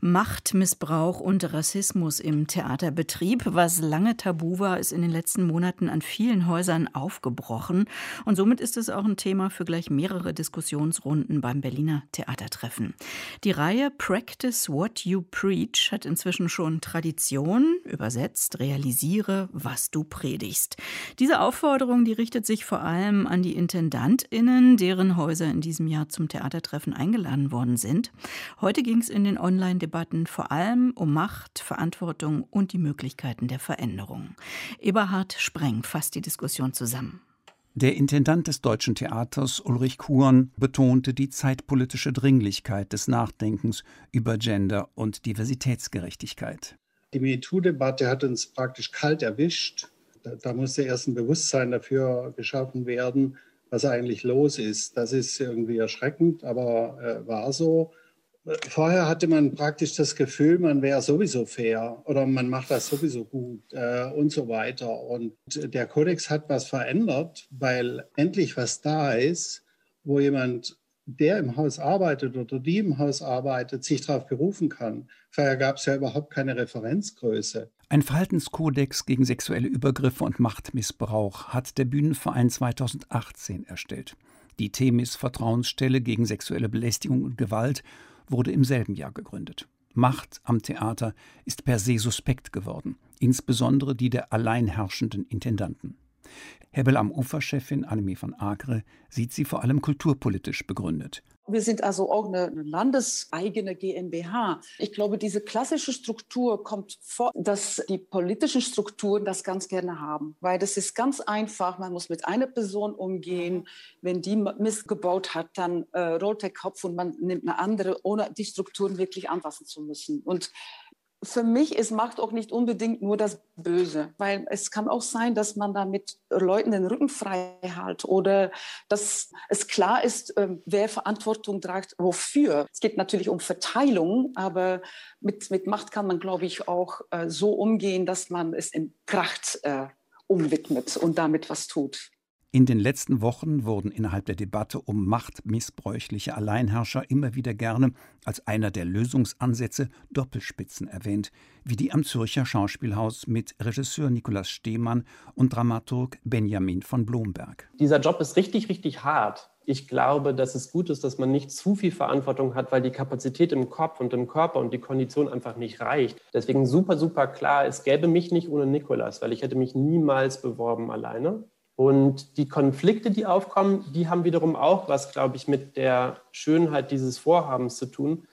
Machtmissbrauch und Rassismus im Theaterbetrieb. Was lange tabu war, ist in den letzten Monaten an vielen Häusern aufgebrochen. Und somit ist es auch ein Thema für gleich mehrere Diskussionsrunden beim Berliner Theatertreffen. Die Reihe Practice What You Preach hat inzwischen schon Tradition. Übersetzt, realisiere, was du predigst. Diese Aufforderung, die richtet sich vor allem an die IntendantInnen, deren Häuser in diesem Jahr zum Theatertreffen eingeladen worden sind. Heute ging es in den Online- Debatten vor allem um Macht, Verantwortung und die Möglichkeiten der Veränderung. Eberhard Spreng fasst die Diskussion zusammen. Der Intendant des Deutschen Theaters Ulrich Kuhn betonte die zeitpolitische Dringlichkeit des Nachdenkens über Gender und Diversitätsgerechtigkeit. Die MeToo-Debatte hat uns praktisch kalt erwischt. Da, da musste erst ein Bewusstsein dafür geschaffen werden, was eigentlich los ist. Das ist irgendwie erschreckend, aber äh, war so. Vorher hatte man praktisch das Gefühl, man wäre sowieso fair oder man macht das sowieso gut äh, und so weiter. Und der Kodex hat was verändert, weil endlich was da ist, wo jemand, der im Haus arbeitet oder die im Haus arbeitet, sich darauf berufen kann. Vorher gab es ja überhaupt keine Referenzgröße. Ein Verhaltenskodex gegen sexuelle Übergriffe und Machtmissbrauch hat der Bühnenverein 2018 erstellt. Die Themis Vertrauensstelle gegen sexuelle Belästigung und Gewalt wurde im selben Jahr gegründet. Macht am Theater ist per se suspekt geworden, insbesondere die der alleinherrschenden Intendanten. Hebbel am Ufer-Chefin Annemie von Agre sieht sie vor allem kulturpolitisch begründet. Wir sind also auch eine, landeseigene GmbH. Ich glaube, diese klassische Struktur kommt vor, dass die politischen Strukturen das ganz gerne haben, weil das ist ganz einfach. Man muss mit einer Person umgehen. Wenn die Mist gebaut hat, dann äh, rollt der Kopf und man nimmt eine andere, ohne die Strukturen wirklich anpassen zu müssen. Und für mich ist Macht auch nicht unbedingt nur das Böse, weil es kann auch sein, dass man damit Leuten den Rücken frei hält oder dass es klar ist, ähm, wer Verantwortung trägt, wofür. Es geht natürlich um Verteilung, aber mit, mit Macht kann man, glaube ich, auch äh, so umgehen, dass man es in Kraft äh, umwidmet und damit was tut. In den letzten Wochen wurden innerhalb der Debatte um machtmissbräuchliche Alleinherrscher immer wieder gerne als einer der Lösungsansätze Doppelspitzen erwähnt, wie die am Zürcher Schauspielhaus mit Regisseur Nikolaus Stehmann und Dramaturg Benjamin von Blomberg. Dieser Job ist richtig, richtig hart. Ich glaube, dass es gut ist, dass man nicht zu viel Verantwortung hat, weil die Kapazität im Kopf und im Körper und die Kondition einfach nicht reicht. Deswegen super, super klar, es gäbe mich nicht ohne Nikolaus, weil ich hätte mich niemals beworben alleine. Und die Konflikte, die aufkommen, die haben wiederum auch was, glaube ich, mit der Schönheit dieses Vorhabens zu tun.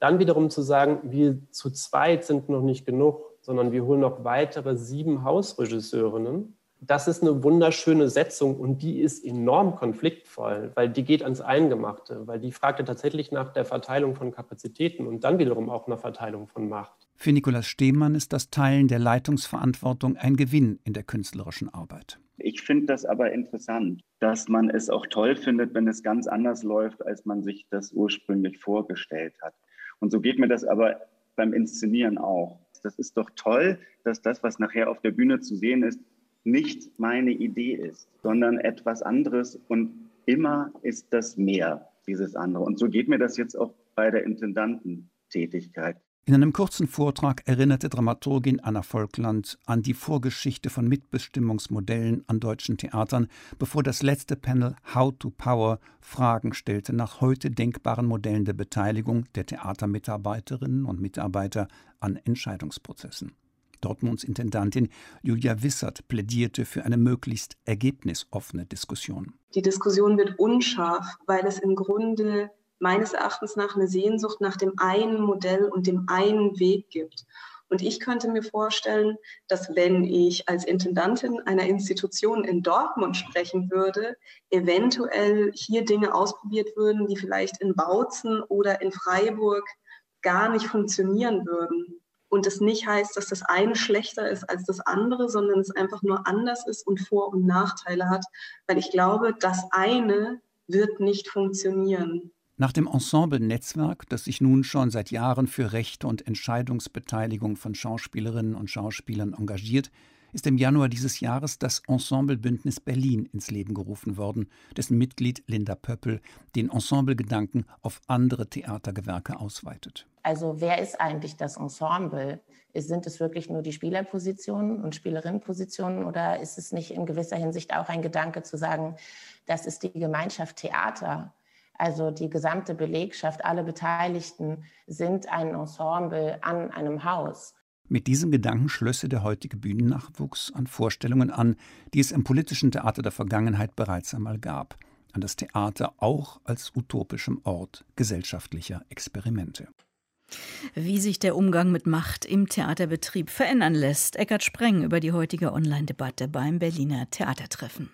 Dann wiederum zu sagen, wir zu zweit sind noch nicht genug, sondern wir holen noch weitere sieben Hausregisseurinnen. Das ist eine wunderschöne Setzung und die ist enorm konfliktvoll, weil die geht ans Eingemachte, weil die fragte tatsächlich nach der Verteilung von Kapazitäten und dann wiederum auch nach Verteilung von Macht. Für Nikolaus Stehmann ist das Teilen der Leitungsverantwortung ein Gewinn in der künstlerischen Arbeit. Ich finde das aber interessant, dass man es auch toll findet, wenn es ganz anders läuft, als man sich das ursprünglich vorgestellt hat. Und so geht mir das aber beim Inszenieren auch. Das ist doch toll, dass das, was nachher auf der Bühne zu sehen ist, nicht meine Idee ist, sondern etwas anderes und immer ist das mehr, dieses andere. Und so geht mir das jetzt auch bei der Intendantentätigkeit. In einem kurzen Vortrag erinnerte Dramaturgin Anna Volkland an die Vorgeschichte von Mitbestimmungsmodellen an deutschen Theatern, bevor das letzte Panel How to Power Fragen stellte nach heute denkbaren Modellen der Beteiligung der Theatermitarbeiterinnen und Mitarbeiter an Entscheidungsprozessen. Dortmunds Intendantin Julia Wissert plädierte für eine möglichst ergebnisoffene Diskussion. Die Diskussion wird unscharf, weil es im Grunde meines Erachtens nach eine Sehnsucht nach dem einen Modell und dem einen Weg gibt. Und ich könnte mir vorstellen, dass wenn ich als Intendantin einer Institution in Dortmund sprechen würde, eventuell hier Dinge ausprobiert würden, die vielleicht in Bautzen oder in Freiburg gar nicht funktionieren würden. Und es nicht heißt, dass das eine schlechter ist als das andere, sondern es einfach nur anders ist und Vor- und Nachteile hat. Weil ich glaube, das eine wird nicht funktionieren. Nach dem Ensemble Netzwerk, das sich nun schon seit Jahren für Rechte und Entscheidungsbeteiligung von Schauspielerinnen und Schauspielern engagiert, ist im Januar dieses Jahres das Ensemble Bündnis Berlin ins Leben gerufen worden, dessen Mitglied Linda Pöppel den Ensemblegedanken auf andere Theatergewerke ausweitet. Also wer ist eigentlich das Ensemble? Sind es wirklich nur die Spielerpositionen und Spielerinnenpositionen oder ist es nicht in gewisser Hinsicht auch ein Gedanke zu sagen, das ist die Gemeinschaft Theater? Also die gesamte Belegschaft, alle Beteiligten sind ein Ensemble an einem Haus. Mit diesem Gedanken schlösse der heutige Bühnennachwuchs an Vorstellungen an, die es im politischen Theater der Vergangenheit bereits einmal gab, an das Theater auch als utopischem Ort gesellschaftlicher Experimente. Wie sich der Umgang mit Macht im Theaterbetrieb verändern lässt. Eckart Spreng über die heutige Online-Debatte beim Berliner Theatertreffen.